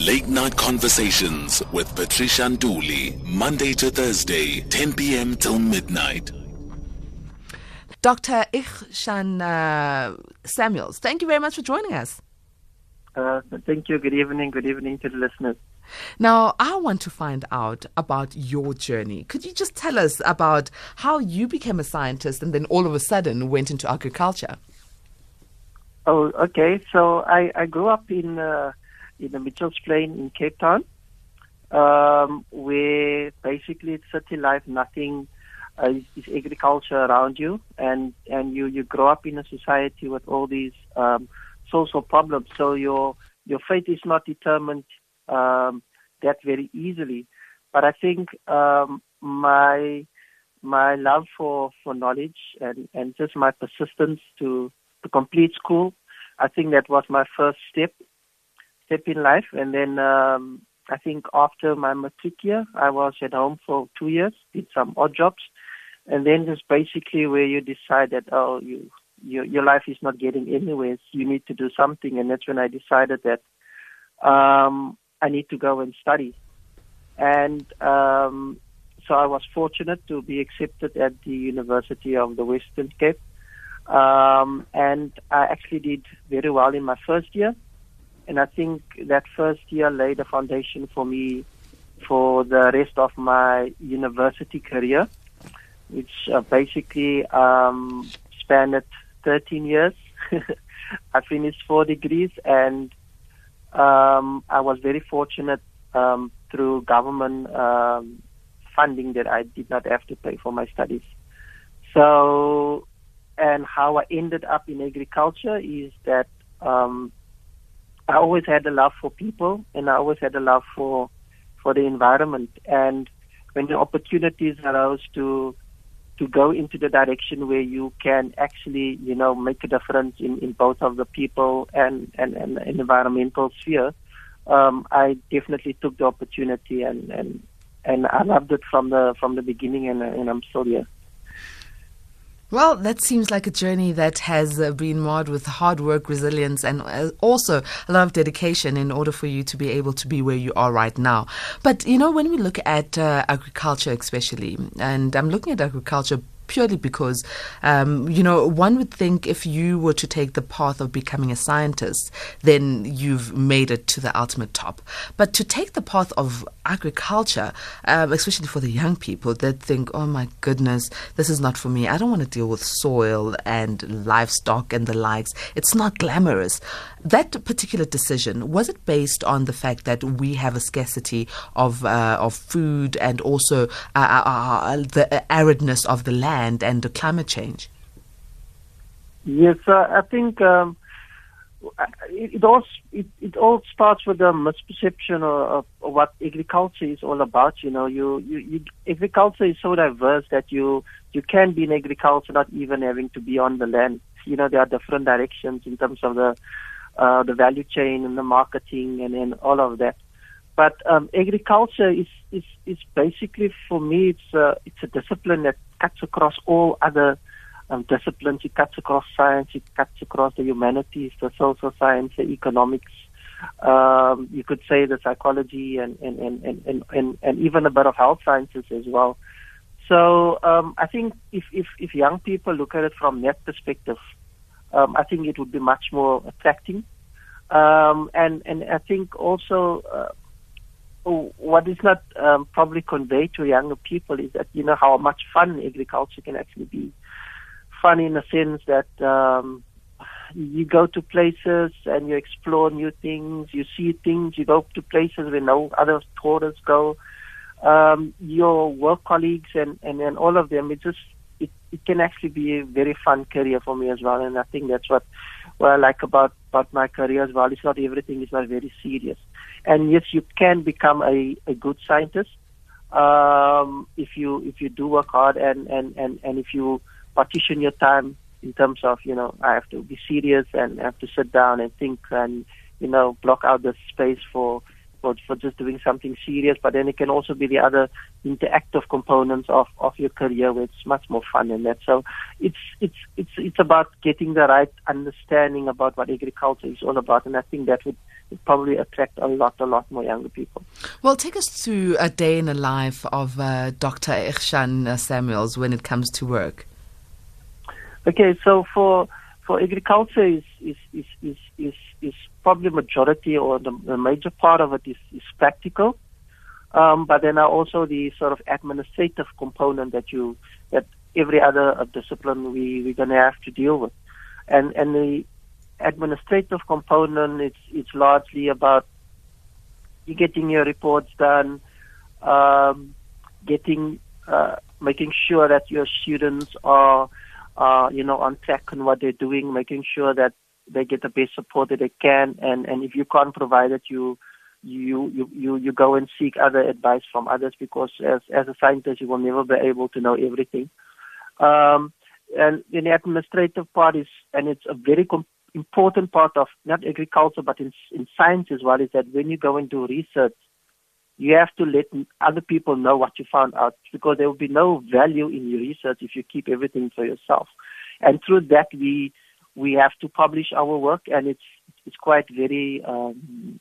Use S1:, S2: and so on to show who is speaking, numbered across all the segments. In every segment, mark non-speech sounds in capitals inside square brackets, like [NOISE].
S1: Late Night Conversations with Patricia Nduli, Monday to Thursday, 10 p.m. till midnight.
S2: Dr. Igshaan uh, Samuels, thank you very much for joining us.
S3: Uh, thank you. Good evening. Good evening to the listeners.
S2: Now, I want to find out about your journey. Could you just tell us about how you became a scientist and then all of a sudden went into agriculture?
S3: Oh, okay. So I, I grew up in uh, in the Mitchells Plain in Cape Town, um, where basically it's city life, nothing uh, is, is, agriculture around you, and and you you grow up in a society with all these um, social problems. So your your fate is not determined um, that very easily. But I think um, my my love for, for knowledge and, and just my persistence to, to complete school, I think that was my first step step in life. And then um, I think after my matric year, I was at home for two years, did some odd jobs, and then just basically where you decide that oh you your your life is not getting anywhere, you need to do something, and that's when I decided that um, I need to go and study. And um, so I was fortunate to be accepted at the University of the Western Cape. Um, and I actually did very well in my first year. And I think that first year laid the foundation for me for the rest of my university career, which uh, basically um, spanned 13 years. [LAUGHS] I finished four degrees and um, I was very fortunate um, through government um, funding that I did not have to pay for my studies. So, and how I ended up in agriculture is that um, I always had a love for people, and I always had a love for for the environment. And when the opportunities arose to to go into the direction where you can actually, you know, make a difference in, in both of the people and, and, and environmental sphere, um, I definitely took the opportunity and, and, and I loved it from the, from the beginning and, and I'm still here.
S2: Well, that seems like a journey that has uh, been marred with hard work, resilience, and uh, also a lot of dedication in order for you to be able to be where you are right now. But, you know, when we look at uh, agriculture, especially, and I'm looking at agriculture purely because, um, you know, one would think if you were to take the path of becoming a scientist, then you've made it to the ultimate top. But to take the path of agriculture, um, especially for the young people, they'd think, oh my goodness, this is not for me. I don't want to deal with soil and livestock and the likes. It's not glamorous. That particular decision, was it based on the fact that we have a scarcity of, uh, of food and also uh, uh, uh the aridness of the land? and the climate change?
S3: Yes, uh, I think um, it, it, all it, it, all starts with a misperception of, of, what agriculture is all about. You know, you, you, you, agriculture is so diverse that you you can be in agriculture not even having to be on the land. You know, there are different directions in terms of the uh, the value chain and the marketing and, and all of that. But um, agriculture is, is, is basically for me it's a, it's a discipline that cuts across all other um, disciplines. It cuts across science. It cuts across the humanities, the social science, the economics. Um, you could say the psychology and, and, and, and, and, and, even a bit of health sciences as well. So um, I think if, if, if young people look at it from that perspective, um, I think it would be much more attracting. Um, and, and I think also uh, what is not um, probably conveyed to younger people is that you know how much fun agriculture can actually be. Fun in the sense that um, you go to places and you explore new things, you see things, you go to places where no other tourists go. Um, your work colleagues and, and, and all of them, it just it, it can actually be a very fun career for me as well. And I think that's what what I like about about my career as well. It's not everything is not very serious. And yes, you can become a, a good scientist um, if you if you do work hard and, and, and, and if you partition your time in terms of you know I have to be serious and I have to sit down and think and you know block out the space for for, for just doing something serious, but then it can also be the other interactive components of, of your career where it's much more fun in that. So it's it's it's it's about getting the right understanding about what agriculture is all about, and I think that would probably attract a lot, a lot more younger people.
S2: Well, take us through a day in the life of uh, Dr. Igshaan Samuels when it comes to work.
S3: Okay, so for for agriculture is is is is is, is probably majority or the, the, major part of it is, is practical. Um, but then are also the sort of administrative component that you that every other uh, discipline we we're going to have to deal with, and and the administrative component it's it's largely about you getting your reports done, um, getting uh, making sure that your students are uh, you know on track on what they're doing, making sure that they get the best support that they can, and and if you can't provide it, you you you you you go and seek other advice from others because as as a scientist you will never be able to know everything. Um, and the administrative part is, and it's a very com- important part of not agriculture but in in science as well, is that when you go and do research, you have to let other people know what you found out because there will be no value in your research if you keep everything for yourself. And through that, we we have to publish our work, and it's it's quite very um,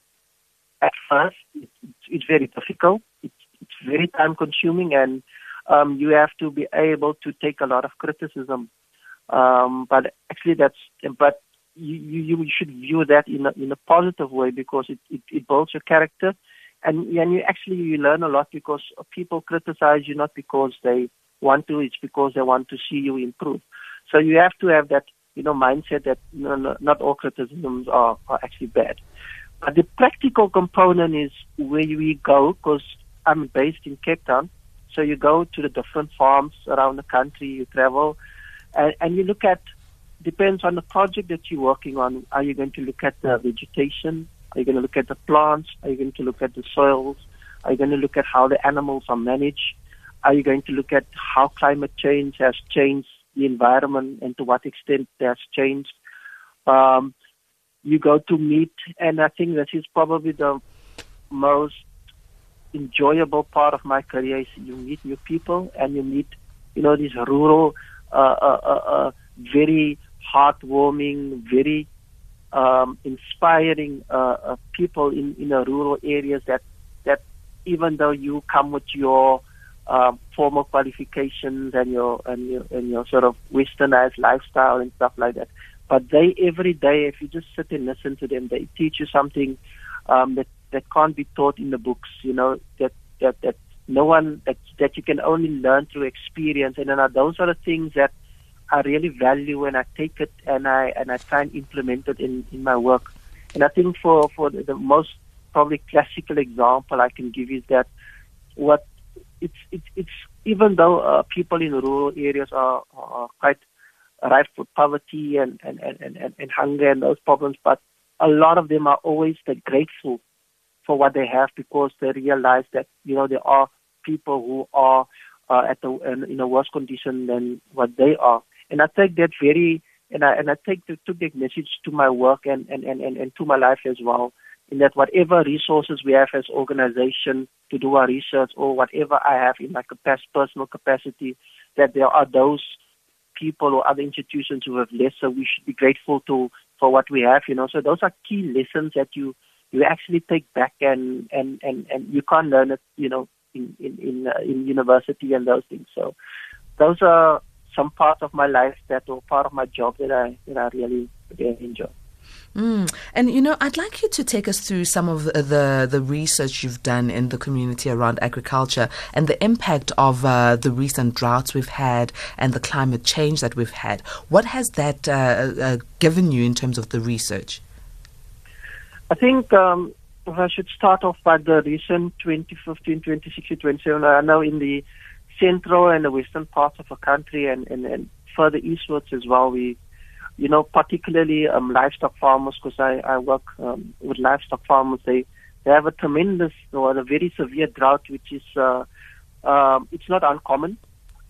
S3: at first it's, it's very difficult. It's, it's very time consuming, and um, you have to be able to take a lot of criticism. Um, but actually, that's but you, you, you should view that in a, in a positive way because it, it, it builds your character, and and you actually you learn a lot because people criticize you not because they want to, it's because they want to see you improve. So you have to have that you know mindset that you know, not all criticisms are, are actually bad. But the practical component is where we go because I'm based in Cape Town. So you go to the different farms around the country, you travel, and, and you look at, depends on the project that you're working on. Are you going to look at the vegetation? Are you going to look at the plants? Are you going to look at the soils? Are you going to look at how the animals are managed? Are you going to look at how climate change has changed the environment and to what extent it has changed? Um, you go to meet, and I think this is probably the most enjoyable part of my career is you meet new people and you meet, you know, these rural, uh, uh, uh, uh very heartwarming, very um, inspiring uh, uh, people in, in the rural areas that, that even though you come with your uh, formal qualifications and your, and your, and your sort of westernized lifestyle and stuff like that, but they every day, if you just sit and listen to them, they teach you something um, that that can't be taught in the books. You know that that that no one that that you can only learn through experience. And then uh, those are the things that I really value and I take it and I and I try and implement it in in my work. And I think for for the, the most probably classical example I can give is that what it's it's it's even though uh, people in rural areas are, are quite rife with poverty and, and, and, and, and hunger and those problems, but a lot of them are always grateful for what they have because they realize that, you know, there are people who are uh, at the, in, in a worse condition than what they are. And I take that very, and I, and I take the, took that message to my work and, and, and, and, and to my life as well, in that whatever resources we have as organization to do our research or whatever I have in my capacity, personal capacity, that there are those people or other institutions who have less, so we should be grateful to for what we have, you know. So those are key lessons that you you actually take back and and and, and you can't learn it, you know, in in in, uh, in university and those things. So those are some parts of my life that or part of my job that I that I really really enjoy.
S2: Mm. And you know, I'd like you to take us through some of the, the, the research you've done in the community around agriculture and the impact of uh, the recent droughts we've had and the climate change that we've had. What has that uh, uh, given you in terms of the research?
S3: I think um, I should start off by the recent 2015, 2016, 2017. I know in the central and the western parts of the country and, and, and further eastwards as well, we you know, particularly um, livestock farmers, because I, I work um, with livestock farmers, they, they have a tremendous or a very severe drought, which is, uh, um, it's not uncommon,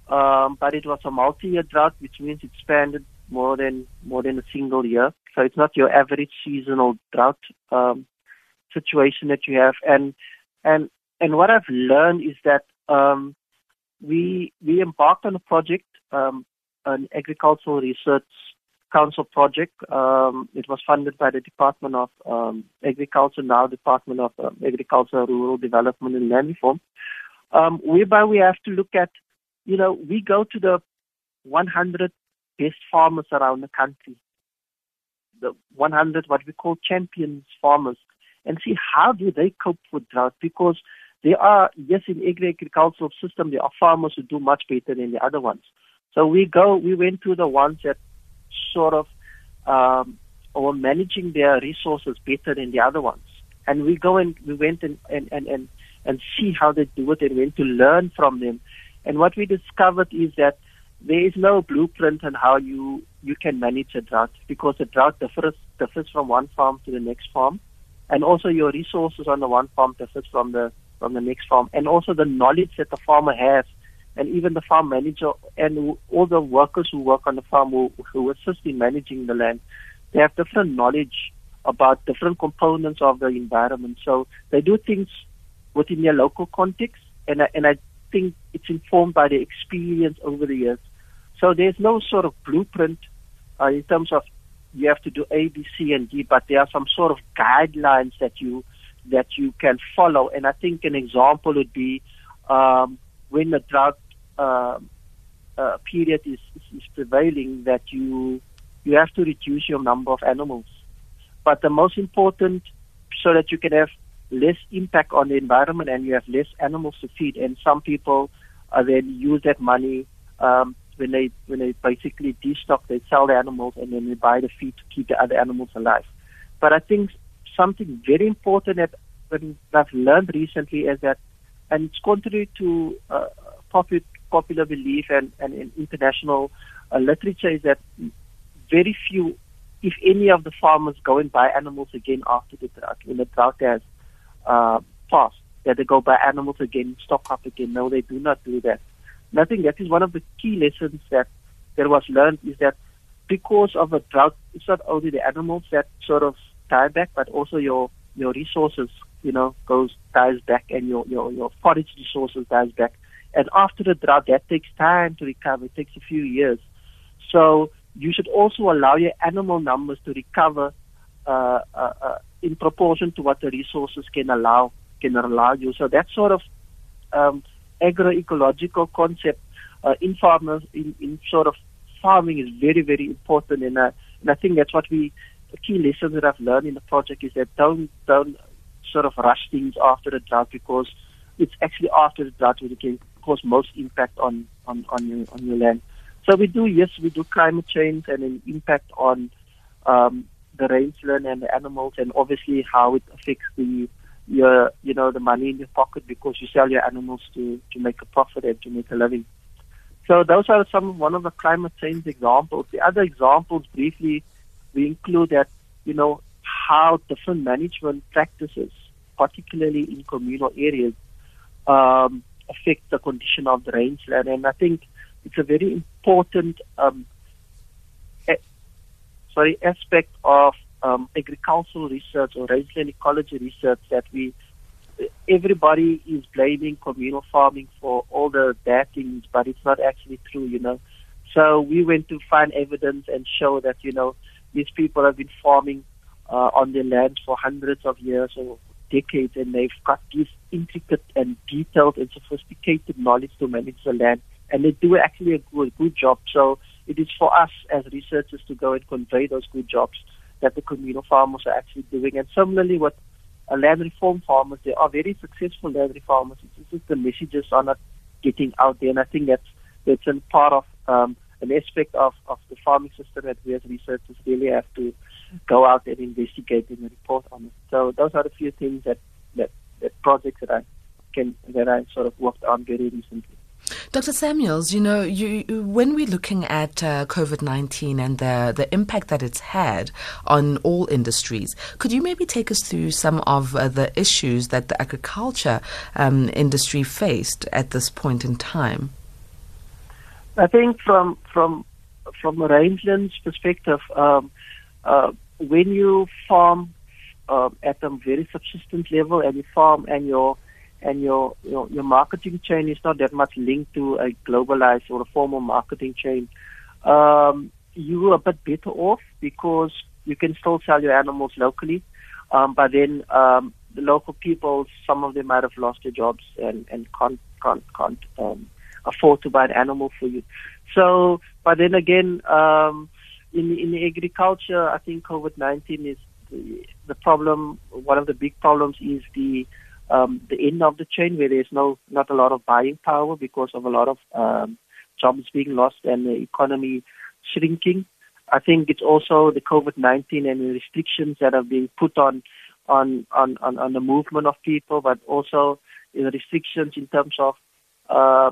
S3: um, but it was a multi-year drought, which means it spanned more than, more than a single year. So it's not your average seasonal drought, um, situation that you have. And, and, and what I've learned is that, um, we, we embarked on a project, um, an agricultural research Council project. Um, it was funded by the Department of um, Agriculture, now Department of um, Agriculture, Rural Development and Land Reform, um, whereby we have to look at, you know, we go to the 100 best farmers around the country, the 100 what we call champions farmers, and see how do they cope with drought? Because there are, yes, in agri-agricultural system, there are farmers who do much better than the other ones. So we go, we went to the ones that sort of um, were managing their resources better than the other ones. And we go and we went and, and, and, and, and see how they do it and went to learn from them. And what we discovered is that there is no blueprint on how you, you can manage a drought because a drought differs, differs from one farm to the next farm. And also your resources on the one farm differs from the from the next farm, and also the knowledge that the farmer has, and even the farm manager and all the workers who work on the farm who, who assist in managing the land, they have different knowledge about different components of the environment. So they do things within their local context, and I, and I think it's informed by the experience over the years. So there's no sort of blueprint uh, in terms of you have to do A, B, C, and D, but there are some sort of guidelines that you that you can follow. And I think an example would be um, when the drought uh, uh, period is, is, prevailing, that you you have to reduce your number of animals. But the most important, so that you can have less impact on the environment and you have less animals to feed. And some people uh, then use that money um, when they when they basically destock, they sell the animals and then they buy the feed to keep the other animals alive. But I think something very important that I've learned recently is that, and it's contrary to uh, popular, popular belief and, and in international uh, literature, is that very few, if any, of the farmers go and buy animals again after the drought, when the drought has uh, passed, that they go buy animals again, stock up again. No, they do not do that. Think that is one of the key lessons that, that was learned is that because of a drought, it's not only the animals that sort of die back, but also your your resources, you know, goes dies back, and your your your forage resources dies back. And after the drought, that takes time to recover. It takes a few years. So you should also allow your animal numbers to recover uh, uh, uh, in proportion to what the resources can allow can allow you. So that sort of um, agroecological concept uh, in farmers in, in sort of farming is very very important, and, and I think that's what we the key lesson that I've learned in the project is that don't don't sort of rush things after the drought because it's actually after the drought where it can cause most impact on on on your on your land. So we do yes we do climate change and an impact on um, the rangeland and the animals and obviously how it affects the your you know the money in your pocket because you sell your animals to to make a profit and to make a living. So those are some one of the climate change examples. The other examples briefly we include that, you know, how different management practices, particularly in communal areas, um, affect the condition of the rangeland. And I think it's a very important um, a- sorry aspect of um, agricultural research or rangeland ecology research that we everybody is blaming communal farming for all the bad things, but it's not actually true, you know. So we went to find evidence and show that you know these people have been farming uh, on their land for hundreds of years or decades, and they've got this intricate and detailed and sophisticated knowledge to manage the land, and they do actually a good, good job. So it is for us as researchers to go and convey those good jobs that the communal farmers are actually doing. And similarly with uh, land reform farmers, they are very successful land reformers. It's just the messages are not getting out there, and I think that's that's a part of um, an aspect of, of the farming system that we as researchers really have to go out and investigate and report on it. So those are the few things that, that, that projects that I can that I sort of worked on very recently.
S2: Dr. Samuels, you know, you, when we're looking at uh, COVID 19 and the, the impact that it's had on all industries, could you maybe take us through some of uh, the issues that the agriculture um, industry faced at this point in time?
S3: I think from from from a rangeland's perspective, um, uh, when you farm uh, at a very subsistence level and you farm and your and your, your your marketing chain is not that much linked to a globalized or a formal marketing chain, um, you're a bit better off because you can still sell your animals locally. Um, but then um, the local people, some of them might have lost their jobs and, and can't can't can't um, afford to buy an animal for you. So, but then again, um, in in agriculture, I think COVID nineteen is the, the problem. One of the big problems is the um, the end of the chain where there's no not a lot of buying power because of a lot of um, jobs being lost and the economy shrinking. I think it's also the COVID-19 and the restrictions that are being put on on on on, on the movement of people, but also the restrictions in terms of uh,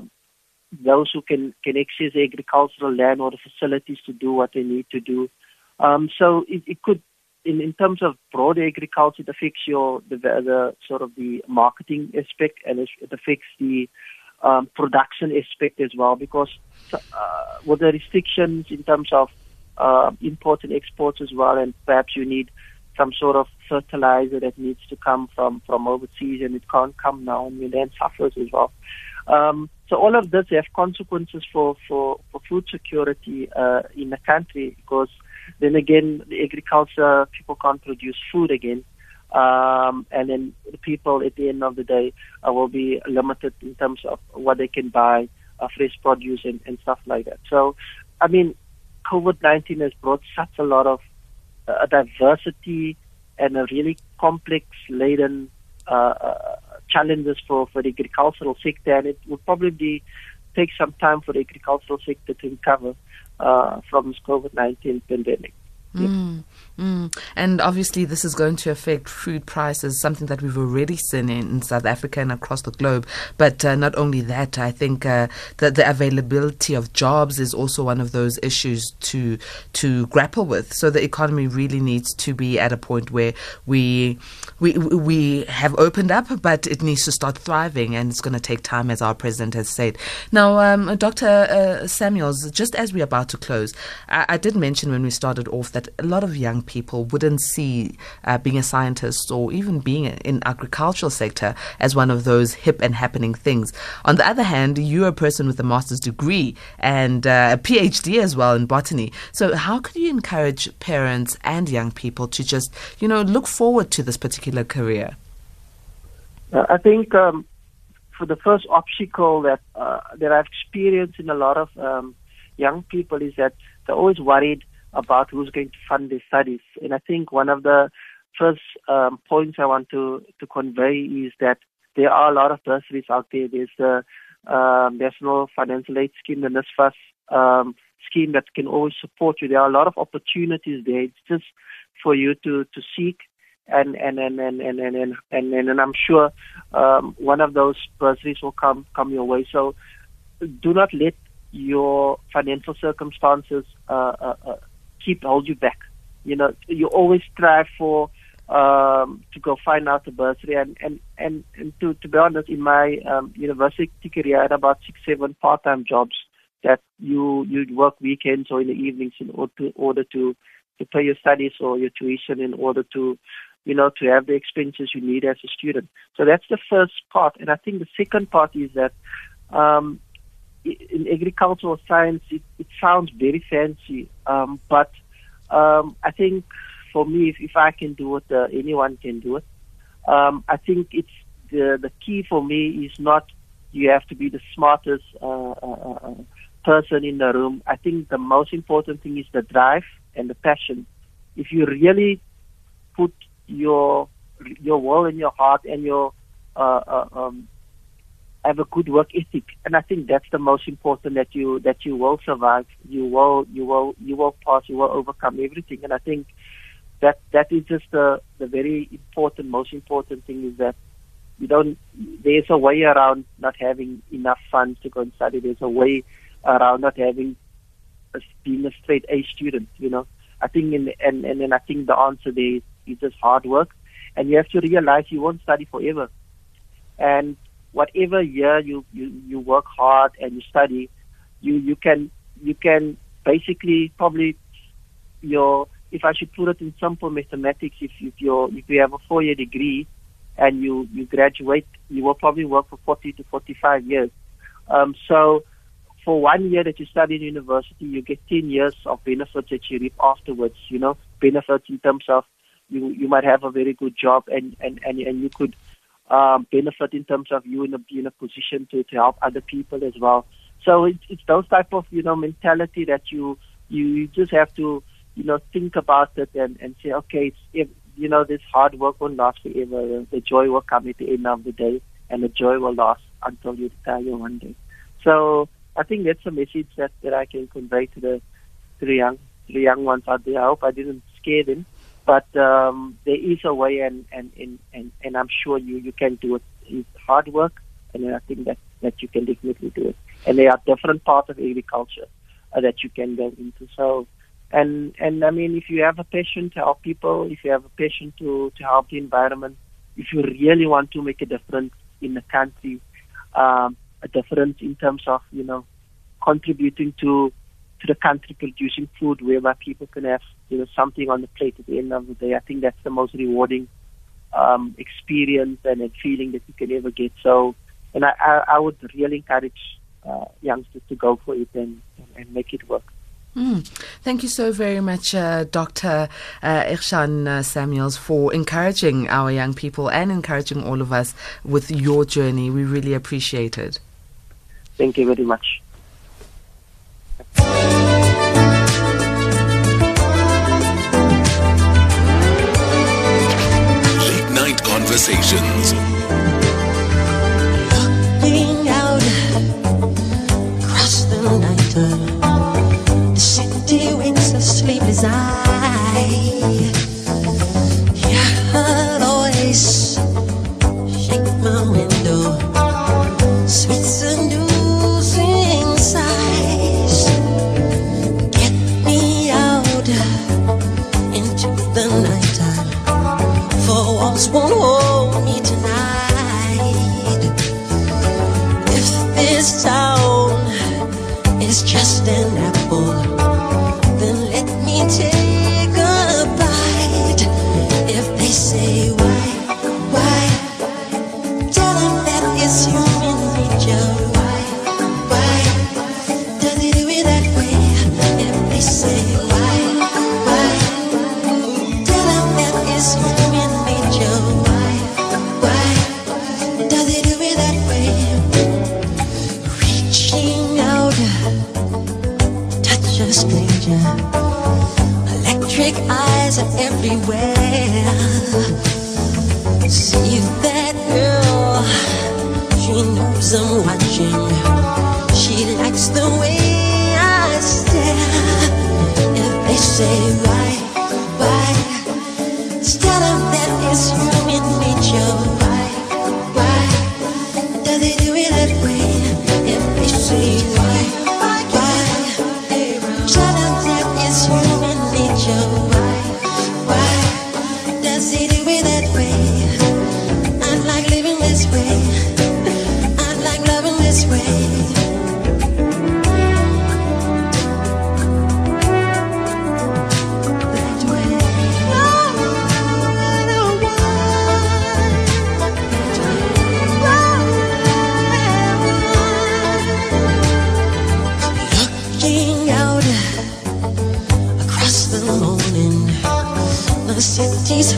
S3: those who can can access agricultural land or the facilities to do what they need to do. Um, so it, it could in, in terms of broad agriculture, it affects your the, the sort of the marketing aspect, and it, affects the um, production aspect as well. Because uh, with the restrictions in terms of uh, imports and exports as well, and perhaps you need some sort of fertilizer that needs to come from from overseas, and it can't come now, and your land suffers as well. Um, so all of this have consequences for for, for food security uh, in the country because then again, the agriculture people can't produce food again. Um, and then the people at the end of the day uh, will be limited in terms of what they can buy, uh, fresh produce and, and stuff like that. So, I mean, COVID-19 has brought such a lot of uh, diversity and a really complex laden uh, uh, challenges for, for the agricultural sector, and it will probably take some time for the agricultural sector to recover uh, from this COVID 19 pandemic.
S2: Mm, mm. And obviously, this is going to affect food prices, something that we've already seen in South Africa and across the globe. But uh, not only that, I think uh, that the availability of jobs is also one of those issues to to grapple with. So the economy really needs to be at a point where we we we have opened up, but it needs to start thriving, and it's going to take time, as our president has said. Now, um, Dr. Uh, Samuels, just as we're about to close, I, I did mention when we started off that a lot of young people wouldn't see uh, being a scientist or even being in agricultural sector as one of those hip and happening things. On the other hand, you're a person with a master's degree and uh, a PhD as well in botany. So how could you encourage parents and young people to just, you know, look forward to this particular career?
S3: Uh, I think um, for the first obstacle that uh, that I've experienced in a lot of um, young people is that they're always worried about who's going to fund their studies. And I think one of the first um, points I want to, to convey is that there are a lot of bursaries out there. There's the um, National Financial Aid Scheme, the NSFAS um, scheme that can always support you. There are a lot of opportunities there. It's just for you to, to seek and and and and and and and, and, and, and I'm sure um, one of those bursaries will come come your way. So do not let your financial circumstances uh, uh, uh keep hold you back. You know, you always strive for um, to go find out the bursary and and and, and to to be honest, in my um, university career, I had about six seven part time jobs that you you work weekends or in the evenings in order to order to to pay your studies or your tuition in order to you know to have the expenses you need as a student. So that's the first part, and I think the second part is that. Um, in agricultural science, it, it sounds very fancy, um, but um, I think for me, if, if I can do it, uh, anyone can do it. Um, I think it's the the key for me is not you have to be the smartest uh, uh, uh, person in the room. I think the most important thing is the drive and the passion. If you really put your your will and your heart and your uh, uh, um, have a good work ethic, and I think that's the most important that you that you will survive, you will you will you will pass, you will overcome everything, and I think that that is just the the very important, most important thing is that you don't. There's a way around not having enough funds to go and study. There's a way around not having a, being a straight A student. You know, I think in and and then I think the answer there is, is just hard work, and you have to realize you won't study forever. And whatever year you, you, you work hard and you study, you, you can you can basically probably your if I should put it in simple mathematics, if, if you if you have a four year degree and you, you graduate, you will probably work for 40 to 45 years. Um, so for one year that you study in university, you get 10 years of benefits that you reap afterwards, you know, benefits in terms of you, you might have a very good job and, and, and, and you could um, benefit in terms of you in a, in a position to, to help other people as well. So it's, it's those type of, you know, mentality that you, you just have to, you know, think about it and, and say, okay, if, you know, this hard work won't last forever. The joy will come at the end of the day and the joy will last until you retire one day. So I think that's a message that, that I can convey to the to the young the young ones out there. I hope I didn't scare them, but um, there is a way, and and, and, and and I'm sure you you can do it. It's hard work, and I think that that you can definitely do it. And there are different parts of agriculture uh, that you can go into. So. And and I mean, if you have a passion to help people, if you have a passion to to help the environment, if you really want to make a difference in the country, um, a difference in terms of you know contributing to to the country producing food whereby people can have you know something on the plate at the end of the day. I think that's the most rewarding um, experience and a feeling that you can ever get. So, and I, I, I would really encourage uh, youngsters to go for it and, and make it work.
S2: Mm. Thank you so very much, uh, Dr. Uh, Igshaan uh, Samuels, for encouraging our young people and encouraging all of us with your journey. We really appreciate it.
S3: Thank you very much.
S1: Late night conversations.
S4: Looking out across the night, the city a sleepless eye.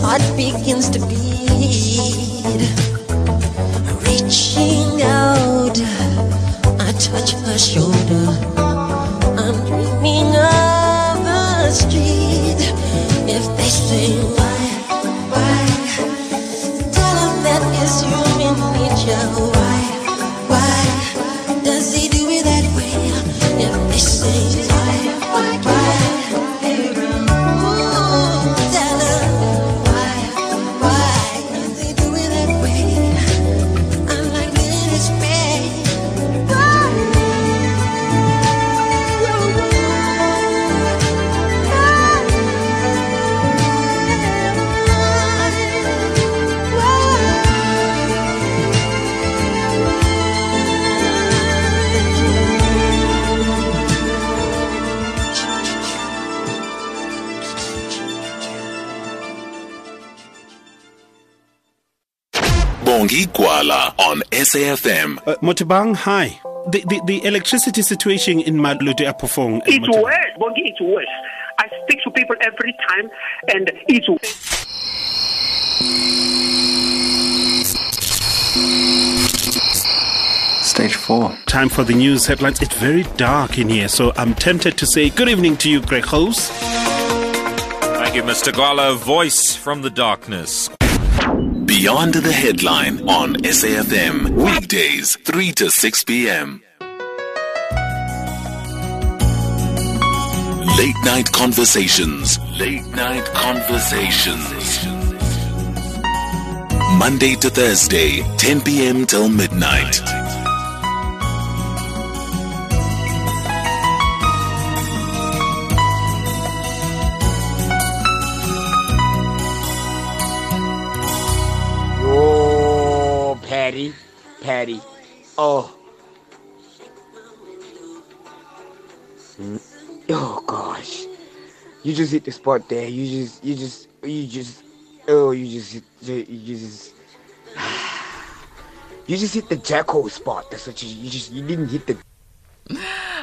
S4: Heart begins to beat.
S1: SAFM.
S5: Uh, Motibang, hi. the, the, the electricity situation in Maluti-a-Phofung.
S6: It's worse, Bongi, it's worse. I speak to people every time, and it's
S7: Stage four.
S5: Time for the news headlines. It's very dark in here, so I'm tempted to say good evening to you, Greg Host.
S8: Thank you, Mr. Gwala. Voice from the darkness.
S1: Beyond the headline on SAFM. Weekdays, 3 to 6 p.m. Late night conversations. Late night conversations. Monday to Thursday, 10 p.m. till midnight.
S9: Patty, Patty. Oh. Mm. Oh gosh. You just hit the spot there. You just, you just, you just, oh, you just, you just, [SIGHS] you just hit the jackhole spot. That's what you, you just, you didn't hit the [LAUGHS]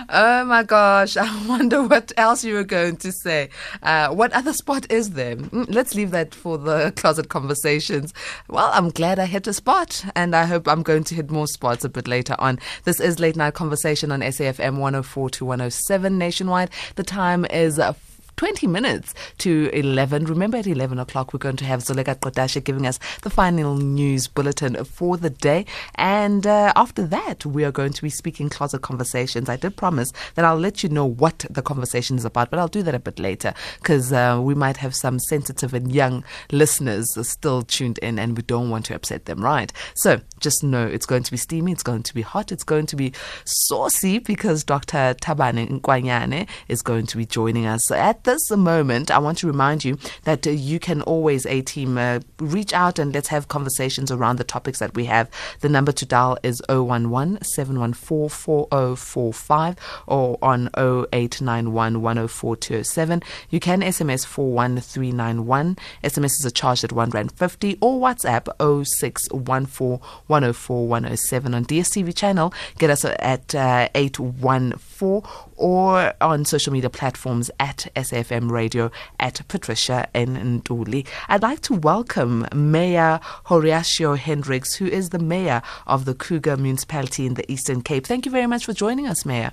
S2: Oh my gosh, [LAUGHS] I wonder what else you were going to say. Uh, what other spot is there? Mm, Let's leave that for the [LAUGHS] closet conversations. Well, I'm glad I hit a spot, and I hope I'm going to hit more spots a bit later on. This is Late Night Conversation on SAFM 104 to 107 nationwide. The time is uh, 20 minutes to 11. Remember, at 11 o'clock, we're going to have Zolega Kodashe giving us the final news bulletin for the day. And uh, after that, we are going to be speaking closet conversations. I did promise that I'll let you know what the conversation is about, but I'll do that a bit later because uh, we might have some sensitive and young listeners still tuned in and we don't want to upset them, right? So just know it's going to be steamy, it's going to be hot, it's going to be saucy because Dr. Tabane Nkwanyane is going to be joining us. At this moment, I want to remind you that uh, you can always, a team, uh, reach out and let's have conversations around the topics that we have. The number to dial is 011 714 4045 or on 0891 104 207. You can SMS 41391. SMS is a charge at 1 Rand 50 or WhatsApp 0614 104 107 on DSTV channel. Get us at uh, 814 or on social media platforms at SAFM Radio at Patricia N. Nduli. I'd like to welcome Mayor Horatio Hendricks, who is the mayor of the Kouga municipality in the Eastern Cape. Thank you very much for joining us, Mayor.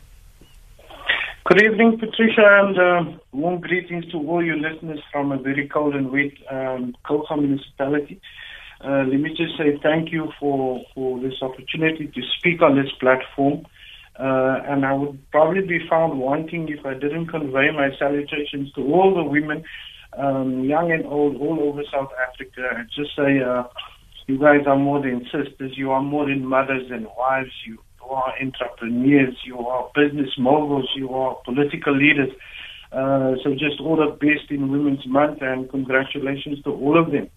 S10: Good evening, Patricia, and uh, warm greetings to all your listeners from a very cold and wet um, Kouga municipality. Uh, let me just say thank you for, for this opportunity to speak on this platform. Uh, and I would probably be found wanting if I didn't convey my salutations to all the women, um, young and old, all over South Africa. And just say, uh, you guys are more than sisters. You are more than mothers and wives. You, are entrepreneurs. You are business moguls. You are political leaders. Uh, so just all the best in Women's Month and congratulations to all of them.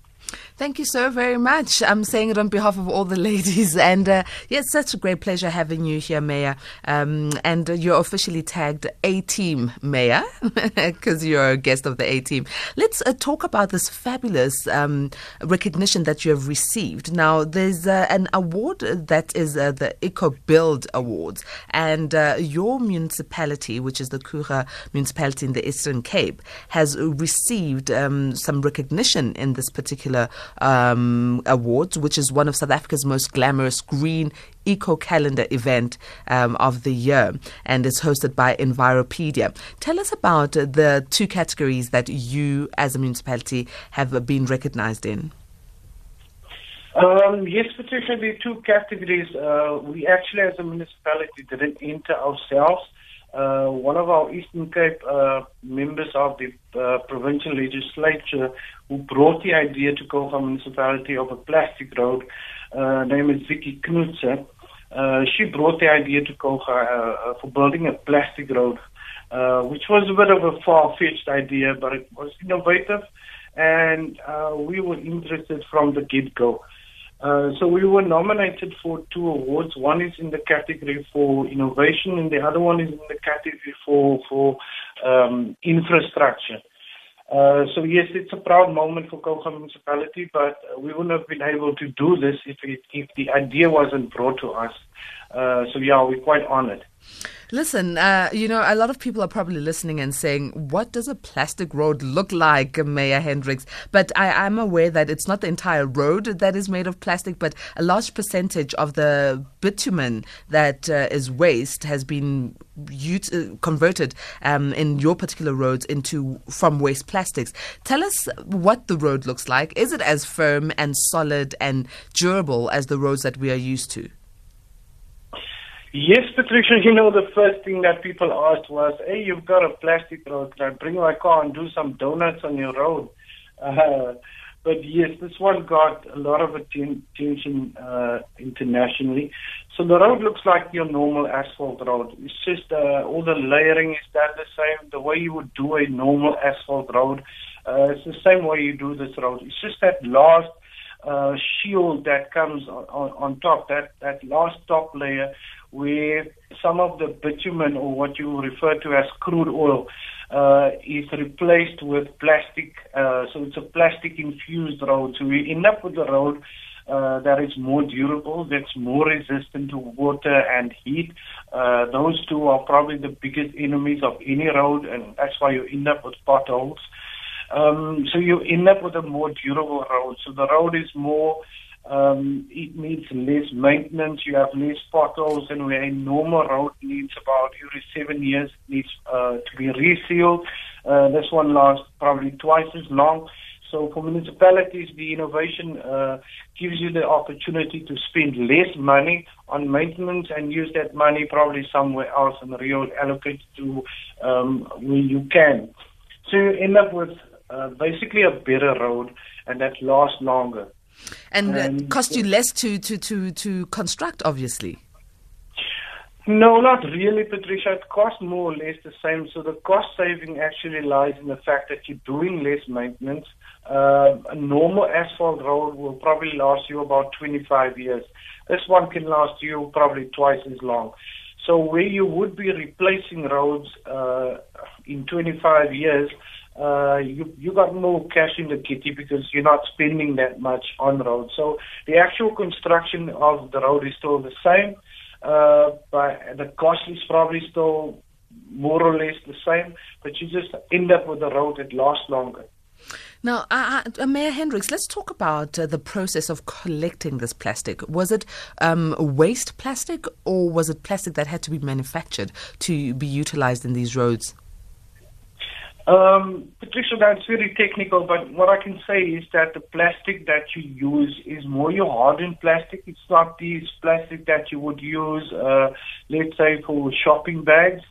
S2: Thank you so very much. I'm saying it on behalf of all the ladies. [LAUGHS] And uh, yeah, it's such a great pleasure having you here, Mayor. Um, and you're officially tagged A Team Mayor [LAUGHS] because you're a guest of the A Team. Let's uh, talk about this fabulous um, recognition that you have received. Now, there's uh, an award that is uh, the Eco Build Awards. And uh, your municipality, which is the Kouga municipality in the Eastern Cape, has received um, some recognition in this particular um, awards, which is one of South Africa's most glamorous green eco calendar event um, of the year and is hosted by Enviropedia. Tell us about the two categories that you, as a municipality, have been recognized in.
S10: Um, yes, Patricia, are two categories. Uh, we actually, as a municipality, didn't enter ourselves. Uh, one of our Eastern Cape uh, members of the uh, provincial legislature who brought the idea to Kouga municipality of a plastic road, uh, name is Vicky Knoetze. Uh, she brought the idea to Kouga uh, for building a plastic road, uh, which was a bit of a far-fetched idea, but it was innovative, and uh, we were interested from the get-go. Uh, so we were nominated for two awards. One is in the category for innovation, and the other one is in the category for for um, infrastructure. Uh, so yes, it's a proud moment for Kouga municipality, but we wouldn't have been able to do this if it, if the idea wasn't brought to us. Uh, so yeah, we're quite honored.
S2: Listen, uh, you know, a lot of people are probably listening and saying, what does a plastic road look like, Mayor Hendricks? But I, am aware that it's not the entire road that is made of plastic, but a large percentage of the bitumen that uh, is waste has been ut- uh, converted um, in your particular roads into from waste plastics. Tell us what the road looks like. Is it as firm and solid and durable as the roads that we are used to?
S10: Yes, Patricia, you know, the first thing that people asked was, hey, you've got a plastic road. Can I bring my car and do some donuts on your road? Uh, but yes, this one got a lot of attention uh, internationally. So the road looks like your normal asphalt road. It's just uh, all the layering is done the same. The way you would do a normal asphalt road, uh, it's the same way you do this road. It's just that last uh, shield that comes on, on, on top, that, that last top layer where some of the bitumen or what you refer to as crude oil uh, is replaced with plastic. Uh, so it's a plastic infused road. So we end up with a road uh, that is more durable, that's more resistant to water and heat. Uh, those two are probably the biggest enemies of any road, and that's why you end up with potholes. Um, so you end up with a more durable road. So the road is more um, it needs less maintenance. You have less potholes, and where a normal road needs about every seven years needs uh, to be resealed. Uh, this one lasts probably twice as long. So for municipalities, the innovation uh, gives you the opportunity to spend less money on maintenance and use that money probably somewhere else and reallocate to um, where you can. So you end up with uh, basically a better road and that lasts longer
S2: and um, cost you less to, to, to, to construct, obviously.
S10: No, not really, Patricia. It costs more or less the same. So the cost saving actually lies in the fact that you're doing less maintenance. Uh, a normal asphalt road will probably last you about 25 years. This one can last you probably twice as long. So where you would be replacing roads uh, in 25 years, uh, you you got more cash in the kitty because you're not spending that much on road. So the actual construction of the road is still the same, uh, but the cost is probably still more or less the same. But you just end up with a road that lasts longer.
S2: Now, uh, uh, Mayor Hendricks, let's talk about uh, the process of collecting this plastic. Was it um, waste plastic or was it plastic that had to be manufactured to be utilized in these roads?
S10: Um, Patricia, that's very technical, but what I can say is that the plastic that you use is more your hardened plastic. It's not this plastic that you would use, uh, let's say, for shopping bags.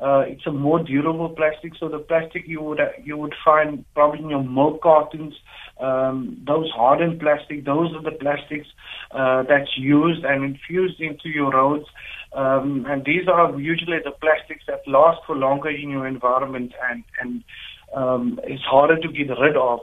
S10: Uh, it's a more durable plastic. So the plastic you would you would find probably in your milk cartons, um, those hardened plastic, those are the plastics uh, that's used and infused into your roads. Um, and these are usually the plastics that last for longer in your environment and, and um, it's harder to get rid of.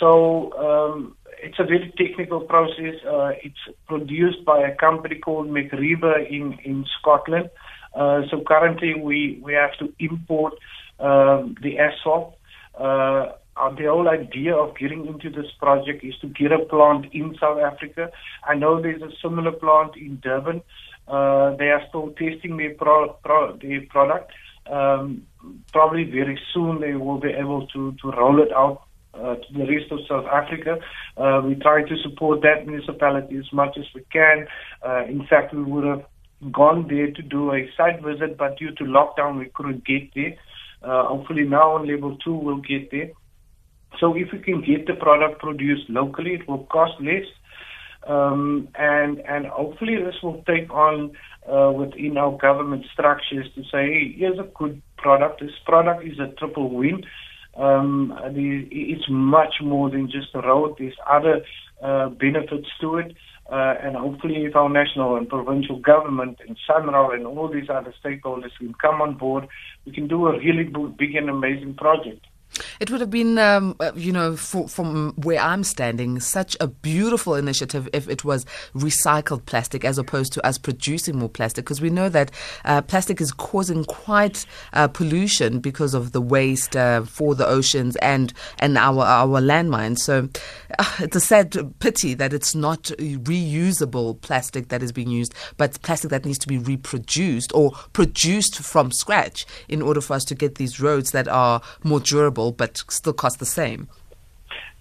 S10: So um, it's a very technical process. Uh, it's produced by a company called MacRebur in, in Scotland. Uh, so currently we, we have to import um, the asphalt. Uh, the whole idea of getting into this project is to get a plant in South Africa. I know there's a similar plant in Durban. Uh, they are still testing their, pro, pro, their product. Um, probably very soon they will be able to, to roll it out uh, to the rest of South Africa. Uh, we try to support that municipality as much as we can. Uh, in fact, we would have gone there to do a site visit, but due to lockdown, we couldn't get there. Uh, hopefully now on level two, we'll get there. So if we can get the product produced locally, it will cost less. Um, and and hopefully this will take on uh, within our government structures to say, hey, here's a good product. This product is a triple win. Um, it's much more than just a road. There's other uh, benefits to it. Uh, and hopefully if our national and provincial government and SANRAL and all these other stakeholders can come on board, we can do a really big and amazing project.
S2: It would have been, um, uh, you know, for, from where I'm standing, such a beautiful initiative if it was recycled plastic as opposed to us producing more plastic, because we know that uh, plastic is causing quite uh, pollution because of the waste uh, for the oceans and and our our landmines. So [LAUGHS] it's a sad pity that it's not reusable plastic that is being used, but plastic that needs to be reproduced or produced from scratch in order for us to get these roads that are more durable but still cost the same.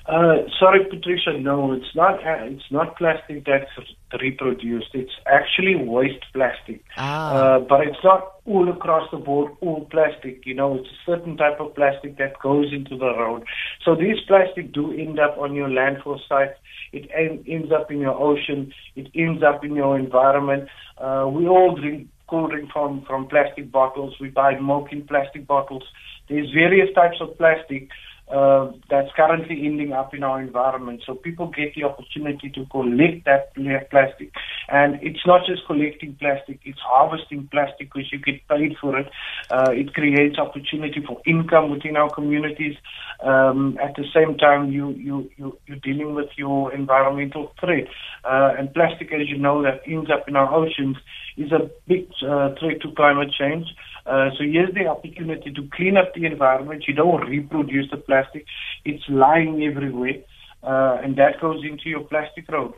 S10: Uh, sorry, Patricia. No, it's not. Uh, it's not plastic that's reproduced. It's actually waste plastic.
S2: Ah.
S10: Uh, but it's not all across the board all plastic. You know, it's a certain type of plastic that goes into the road. So these plastic do end up on your landfill sites. It en- ends up in your ocean. It ends up in your environment. Uh, we all drink cold drink from from plastic bottles. We buy milk in plastic bottles. There's various types of plastic uh, that's currently ending up in our environment. So people get the opportunity to collect that plastic. And it's not just collecting plastic, it's harvesting plastic because you get paid for it. Uh, it creates opportunity for income within our communities. Um, at the same time, you, you, you, you're dealing with your environmental threat. Uh, and plastic, as you know, that ends up in our oceans is a big uh, threat to climate change. Uh, so here's the opportunity to clean up the environment. You don't reproduce the plastic; it's lying everywhere, uh, and that goes into your plastic road.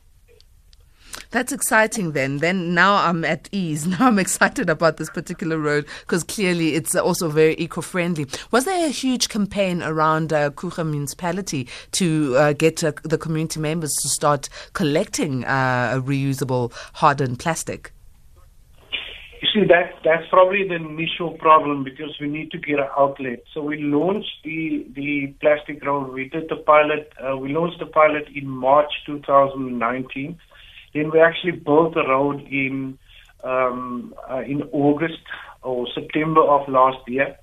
S2: That's exciting then. Then now I'm at ease. [LAUGHS] Now I'm excited about this particular road because clearly it's also very eco friendly. Was there a huge campaign around uh, Kouga municipality to uh, get uh, the community members to start collecting uh, reusable hardened plastic?
S10: See, that that's probably the initial problem because we need to get an outlet. So we launched the the plastic road. We did the pilot. Uh, we launched the pilot in March 2019. Then we actually built the road in um, uh, in August or September of last year.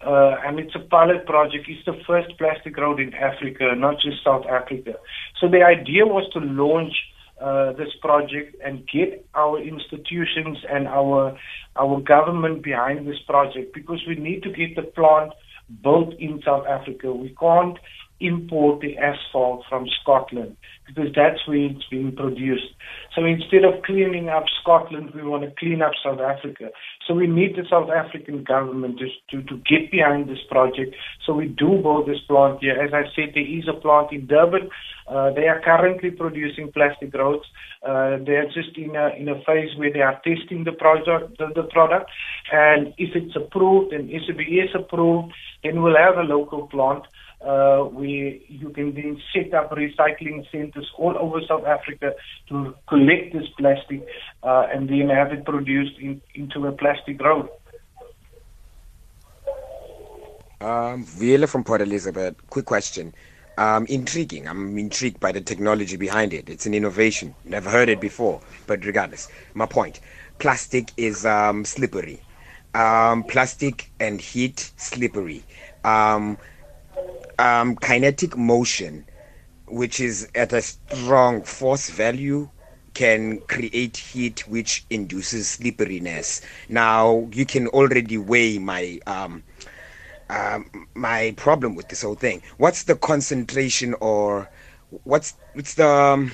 S10: Uh, and it's a pilot project. It's the first plastic road in Africa, not just South Africa. So the idea was to launch uh, this project and get our institutions and our our government behind this project because we need to get the plant built in South Africa. We can't import the asphalt from Scotland because that's where it's being produced. So instead of cleaning up Scotland, we want to clean up South Africa. So we need the South African government to, to, to get behind this project. So we do build this plant here. As I said, there is a plant in Durban. Uh, they are currently producing plastic roads. Uh, they are just in a, in a phase where they are testing the product, the, the product. And if it's approved and SABS is approved, then we'll have a local plant uh, where you can then set up recycling centers all over South Africa to collect this plastic uh, and then have it produced in, into a plastic road.
S9: Um, Viola from Port Elizabeth. Quick question. Um, intriguing. I'm intrigued by the technology behind it. It's an innovation. Never heard it before. But regardless, my point: plastic is um, slippery. Um, plastic and heat slippery. Um, um, kinetic motion, which is at a strong force value, can create heat which induces slipperiness. Now you can already weigh my um, um, my problem with this whole thing. What's the concentration or what's what's the um,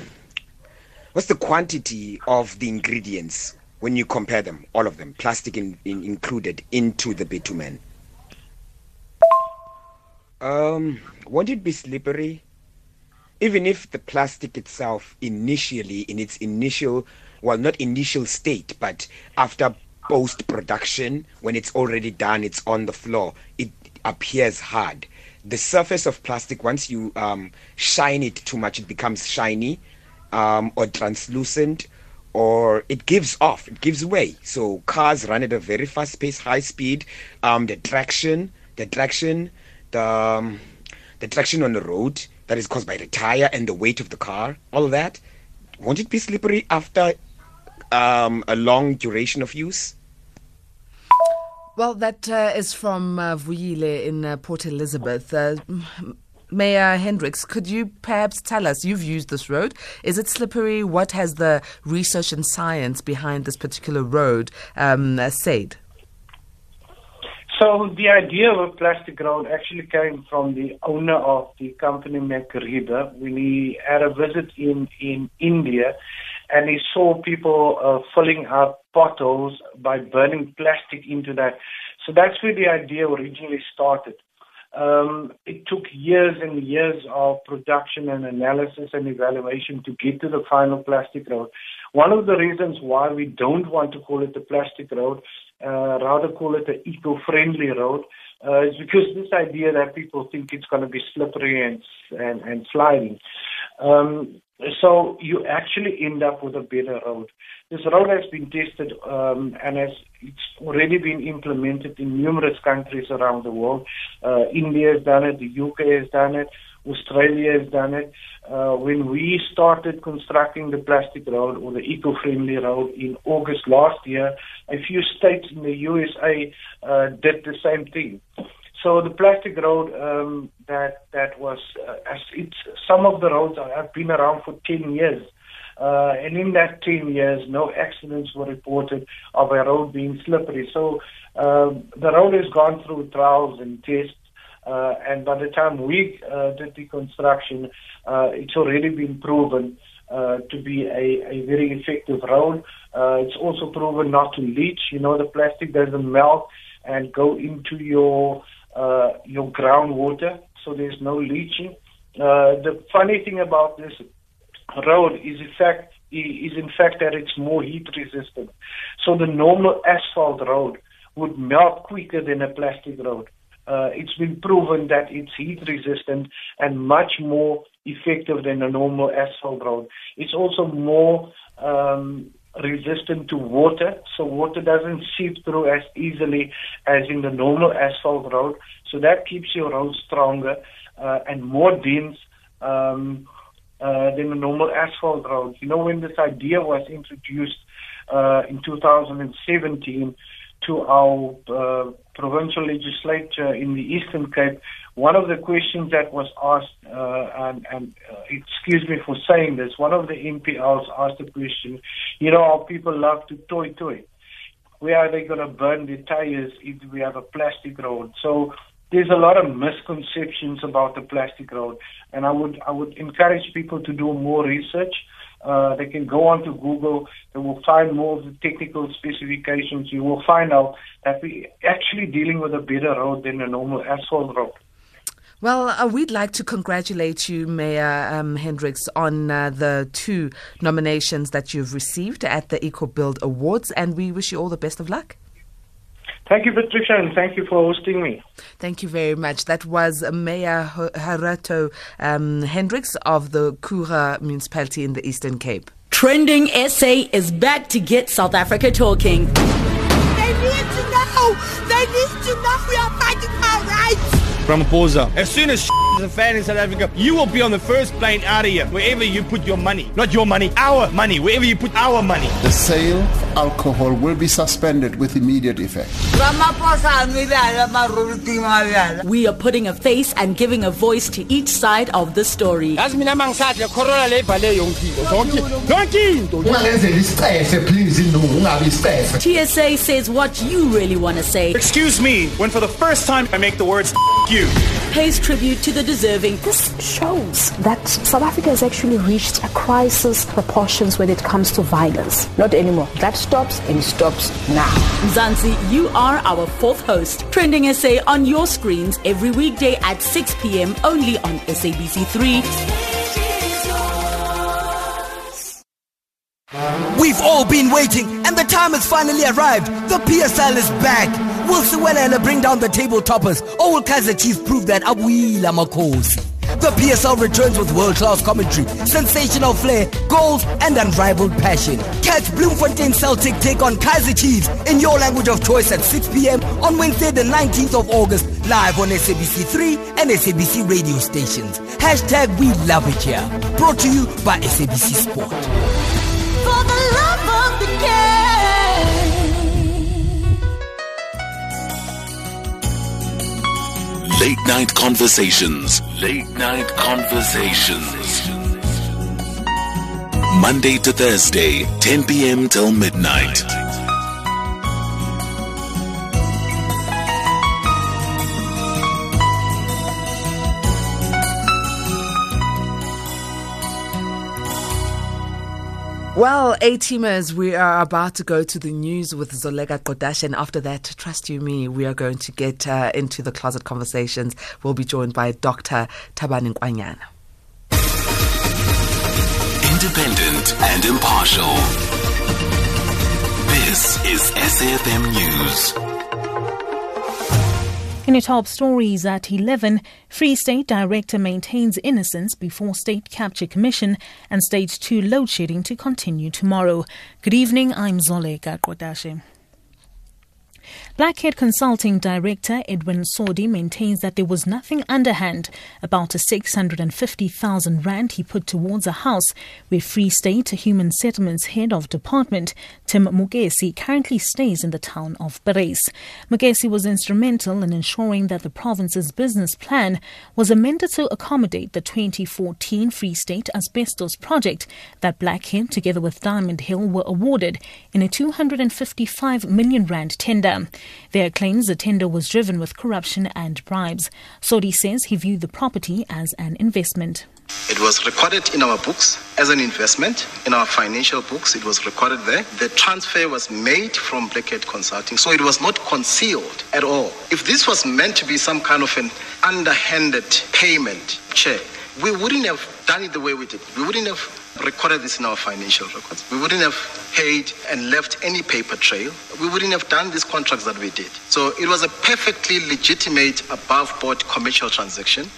S9: what's the quantity of the ingredients when you compare them, all of them, plastic in, in, included, into the bitumen? Um, won't it be slippery? Even if the plastic itself, initially, in its initial, well, not initial state, but after post production, when it's already done, it's on the floor, it appears hard. The surface of plastic, once you um, shine it too much, it becomes shiny um, or translucent or it gives off, it gives way. So cars run at a very fast pace, high speed. Um, the traction, the traction the um, the traction on the road that is caused by the tire and the weight of the car, all of that, won't it be slippery after um, a long duration of use?
S2: Well, that uh, is from uh, Vuyile in uh, Port Elizabeth. Uh, Mayor Hendricks, could you perhaps tell us, you've used this road, is it slippery? What has the research and science behind this particular road um, said?
S10: So the idea of a plastic road actually came from the owner of the company MacRebur when he had a visit in, in India and he saw people uh, filling up potholes by burning plastic into that. So that's where the idea originally started. Um, it took years and years of production and analysis and evaluation to get to the final plastic road. One of the reasons why we don't want to call it the plastic road, uh, rather call it an eco-friendly road, uh, because this idea that people think it's going to be slippery and and, and sliding. Um, so you actually end up with a better road. This road has been tested um, and has it's already been implemented in numerous countries around the world. Uh, India has done it, the UK has done it, Australia has done it. Uh, when we started constructing the plastic road or the eco-friendly road in August last year, a few states in the USA uh, did the same thing. So the plastic road um, that that was uh, it's some of the roads have been around for 10 years. Uh, and in that 10 years, no accidents were reported of a road being slippery. So um, the road has gone through trials and tests. Uh, and by the time we uh, did the construction, uh, it's already been proven uh, to be a, a very effective road. Uh, it's also proven not to leach. You know, the plastic doesn't melt and go into your uh, your groundwater, so there's no leaching. Uh, the funny thing about this road is in fact is in fact that it's more heat resistant. So the normal asphalt road would melt quicker than a plastic road. Uh, it's been proven that it's heat resistant and much more effective than a normal asphalt road. It's also more um, resistant to water, so water doesn't seep through as easily as in the normal asphalt road. So that keeps your road stronger uh, and more dense um, uh, than a normal asphalt road. You know, when this idea was introduced uh, in 2017 to our uh, provincial legislature in the Eastern Cape, one of the questions that was asked, uh, and, and uh, excuse me for saying this, one of the MPLs asked the question, you know, how people love to toy toy. Where are they going to burn the tires if we have a plastic road? So there's a lot of misconceptions about the plastic road, and I would I would encourage people to do more research. Uh, they can go onto Google. They will find more of the technical specifications. You will find out that we're actually dealing with a better road than a normal asphalt road.
S2: Well, uh, we'd like to congratulate you, Mayor um, Hendricks, on uh, the two nominations that you've received at the EcoBuild Awards, and we wish you all the best of luck.
S10: Thank you, Patricia, and thank you for hosting me.
S2: Thank you very much. That was Mayor Horatio um, Hendricks of the Kouga municipality in the Eastern Cape.
S7: Trending SA is back to get South Africa talking.
S11: They need to know. They need to know we are fighting our rights.
S12: Ramaphosa. As soon as [LAUGHS] is a fan in South Africa, you will be on the first plane out of here, wherever you put your money. Not your money, our money, wherever you put our money.
S13: The sale of alcohol will be suspended with immediate effect.
S7: We are putting a face and giving a voice to each side of the story. TSA says what you really want to say.
S12: Excuse me, when for the first time I make the words [LAUGHS] you.
S7: Pays tribute to the deserving.
S14: This shows that South Africa has actually reached a crisis proportions when it comes to violence. Not anymore. That stops and stops now.
S7: Zanzi, you are our fourth host. Trending SA on your screens every weekday at 6 p.m. only on SABC3.
S15: We've all been waiting, and the time has finally arrived. The PSL is back. Will Siwelele bring down the table toppers, or will Kaizer Chiefs prove that Abuila Makosi? The PSL returns with world-class commentary, sensational flair, goals, and unrivaled passion. Catch Bloemfontein Celtic take on Kaizer Chiefs in your language of choice at 6 p.m. on Wednesday the 19th of August, live on SABC3 and SABC radio stations. Hashtag We Love It Here. Brought to you by SABC Sport.
S1: Late Night Conversations. Late Night Conversations. Monday to Thursday, 10 p.m. till midnight.
S2: Well, A-teamers, we are about to go to the news with Zoleka Kodashe, and after that, trust you me, we are going to get uh, into the closet conversations. We'll be joined by Dr. Thabani Nkwanyana.
S1: Independent and impartial. This is SAFM News.
S16: In your top stories at 11, Free State Director maintains innocence before State Capture Commission and Stage 2 load shedding to continue tomorrow. Good evening, I'm Zoleka Kodashe. Blackhead Consulting Director Edwin Sodi maintains that there was nothing underhand about a 650,000 rand he put towards a house where Free State Human Settlements Head of Department Tim Mokhesi currently stays in the town of Parys. Mokhesi was instrumental in ensuring that the province's business plan was amended to accommodate the 2014 Free State asbestos project that Blackhead together with Diamond Hill were awarded in a 255 million rand tender. There are claims the tender was driven with corruption and bribes. Sodi says he viewed the property as an investment.
S17: It was recorded in our books as an investment. In our financial books, it was recorded there. The transfer was made from Blackhead Consulting, so it was not concealed at all. If this was meant to be some kind of an underhanded payment, chair, we wouldn't have done it the way we did. We wouldn't have recorded this in our financial records. We wouldn't have paid and left any paper trail. We wouldn't have done these contracts that we did. So it was a perfectly legitimate above board commercial transaction.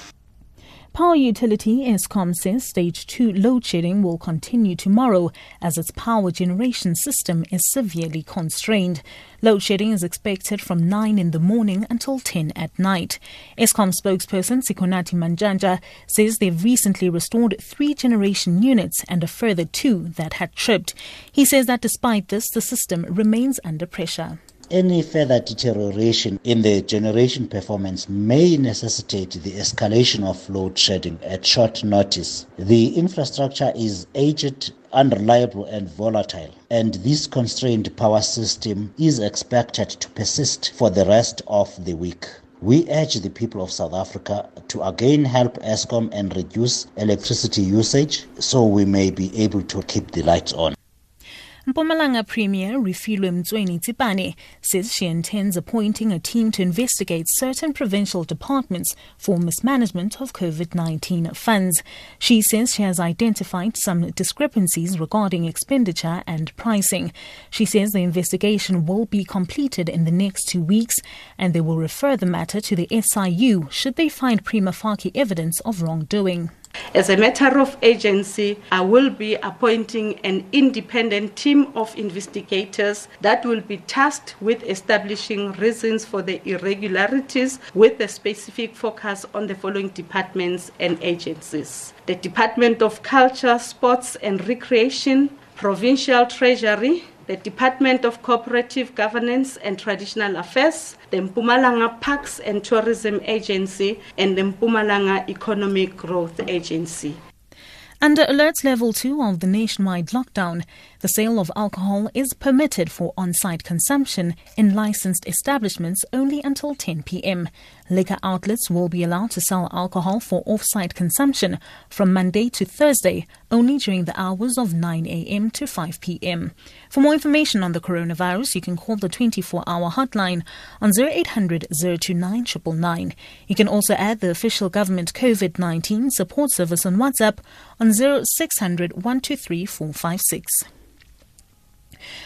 S16: Power utility Eskom says stage 2 load shedding will continue tomorrow as its power generation system is severely constrained. Load shedding is expected from 9 in the morning until 10 at night. Eskom spokesperson Sikonathi Mantshantsha says they've recently restored three generation units and a further two that had tripped. He says that despite this, the system remains under pressure.
S18: Any further deterioration in the generation performance may necessitate the escalation of load shedding at short notice. The infrastructure is aged, unreliable, and volatile, and this constrained power system is expected to persist for the rest of the week. We urge the people of South Africa to again help Eskom and reduce electricity usage so we may be able to keep the lights on.
S16: Mpumalanga Premier Refilwe Mtsweni Tsipane says she intends appointing a team to investigate certain provincial departments for mismanagement of COVID-19 funds. She says she has identified some discrepancies regarding expenditure and pricing. She says the investigation will be completed in the next two weeks and they will refer the matter to the SIU should they find prima facie evidence of wrongdoing.
S19: As a matter of agency, I will be appointing an independent team of investigators that will be tasked with establishing reasons for the irregularities with a specific focus on the following departments and agencies. The Department of Culture, Sports and Recreation, Provincial Treasury, the Department of Cooperative Governance and Traditional Affairs, the Mpumalanga Parks and Tourism Agency, and the Mpumalanga Economic Growth Agency.
S16: Under Alert Level 2 of the nationwide lockdown, the sale of alcohol is permitted for on site consumption in licensed establishments only until 10 p.m. Liquor outlets will be allowed to sell alcohol for off site consumption from Monday to Thursday only during the hours of 9 a.m. to 5 p.m. For more information on the coronavirus, you can call the 24 hour hotline on 0800 029 999. You can also add the official government COVID 19 support service on WhatsApp on 0600 123 456.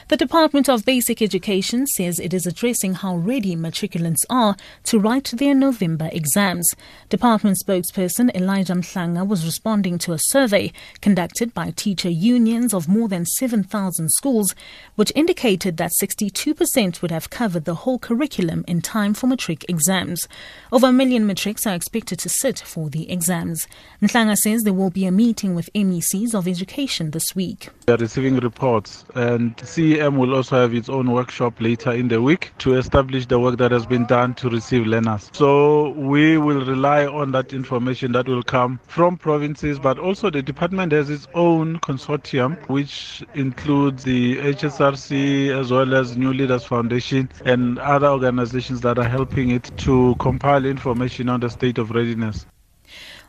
S16: The Department of Basic Education says it is addressing how ready matriculants are to write their November exams. Department spokesperson Elijah Mhlanga was responding to a survey conducted by teacher unions of more than 7,000 schools, which indicated that 62% would have covered the whole curriculum in time for matric exams. Over a million matrics are expected to sit for the exams. Mhlanga says there will be a meeting with MECs of education this week.
S20: We are receiving reports and CEM will also have its own workshop later in the week to establish the work that has been done to receive learners. So we will rely on that information that will come from provinces, but also the department has its own consortium, which includes the HSRC as well as New Leaders Foundation and other organizations that are helping it to compile information on the state of readiness.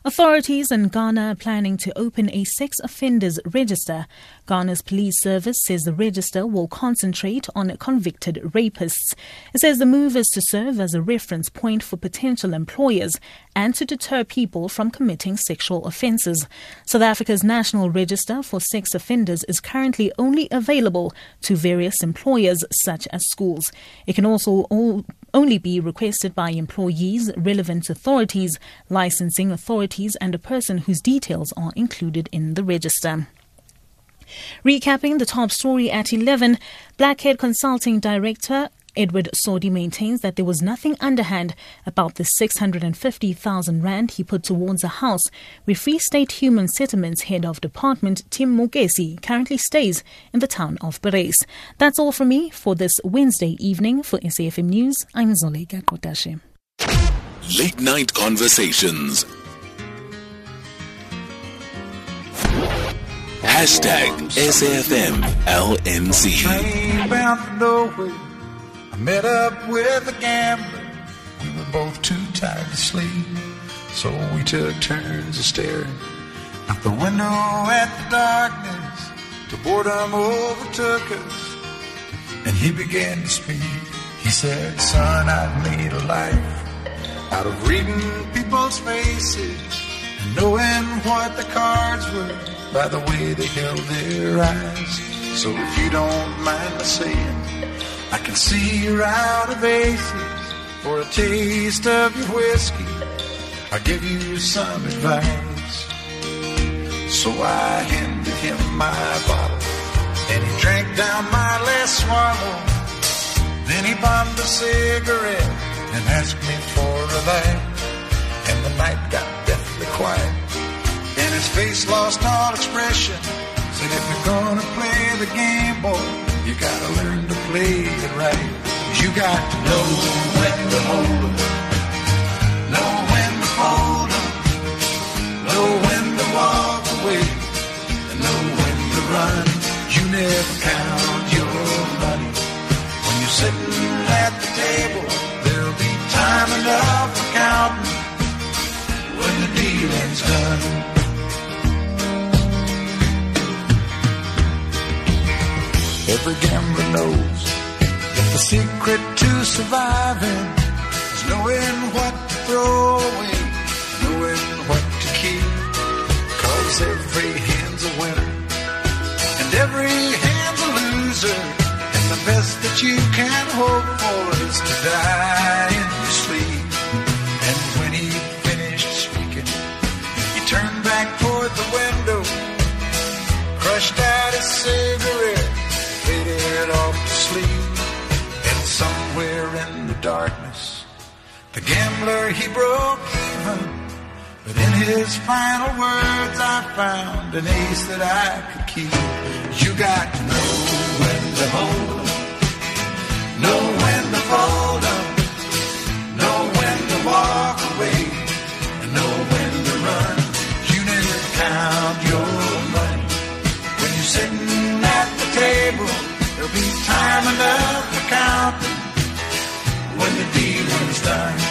S16: Authorities in Ghana are planning to open a sex offenders register. Ghana's police service says the register will concentrate on convicted rapists. It says the move is to serve as a reference point for potential employers and to deter people from committing sexual offences. South Africa's National Register for Sex Offenders is currently only available to various employers such as schools. It can also all only be requested by employees, relevant authorities, licensing authorities, and a person whose details are included in the register. Recapping the top story at 11, Blackhead Consulting Director Edwin Sodi maintains that there was nothing underhand about the 650,000 rand he put towards a house where Free State Human Settlements head of department Tim Mokhesi currently stays in the town of Parys. That's all from me for this Wednesday evening for SAFM News. I'm Zoleka Kodashe.
S1: Late night conversations. Hashtag SAFM LNC.
S21: Met up with a gambler. We were both too tired to sleep, so we took turns of staring out the window at the darkness. Till boredom overtook us, and he began to speak. He said, "Son, I've made a life out of reading people's faces and knowing what the cards were by the way they held their eyes. So if you don't mind my saying." I can see you're out of aces for a taste of your whiskey. I'll give you some advice. So I handed him my bottle and he drank down my last swallow. Then he bombed a cigarette and asked me for a light. And the night got deathly quiet and his face lost all expression. Said if you're gonna play the game, boy, you gotta learn to play it right. You got to know when to hold 'em, know when to fold 'em, know when to walk away, and know when to run. You never count your money when you're sitting at the table. There'll be time enough for counting when the dealing's done. Every gambler knows that the secret to surviving is knowing what to throw away, knowing what to keep. Cause every hand's a winner and every hand's a loser. And the best that you can hope for is to die gambler he broke even. But in his final words, I found an ace that I could keep. You got to know when to hold 'em, know when to fold 'em, know when to walk away, and know when to run. You never count your money when you're sitting at the table. There'll be time enough for counting when the dealing's done.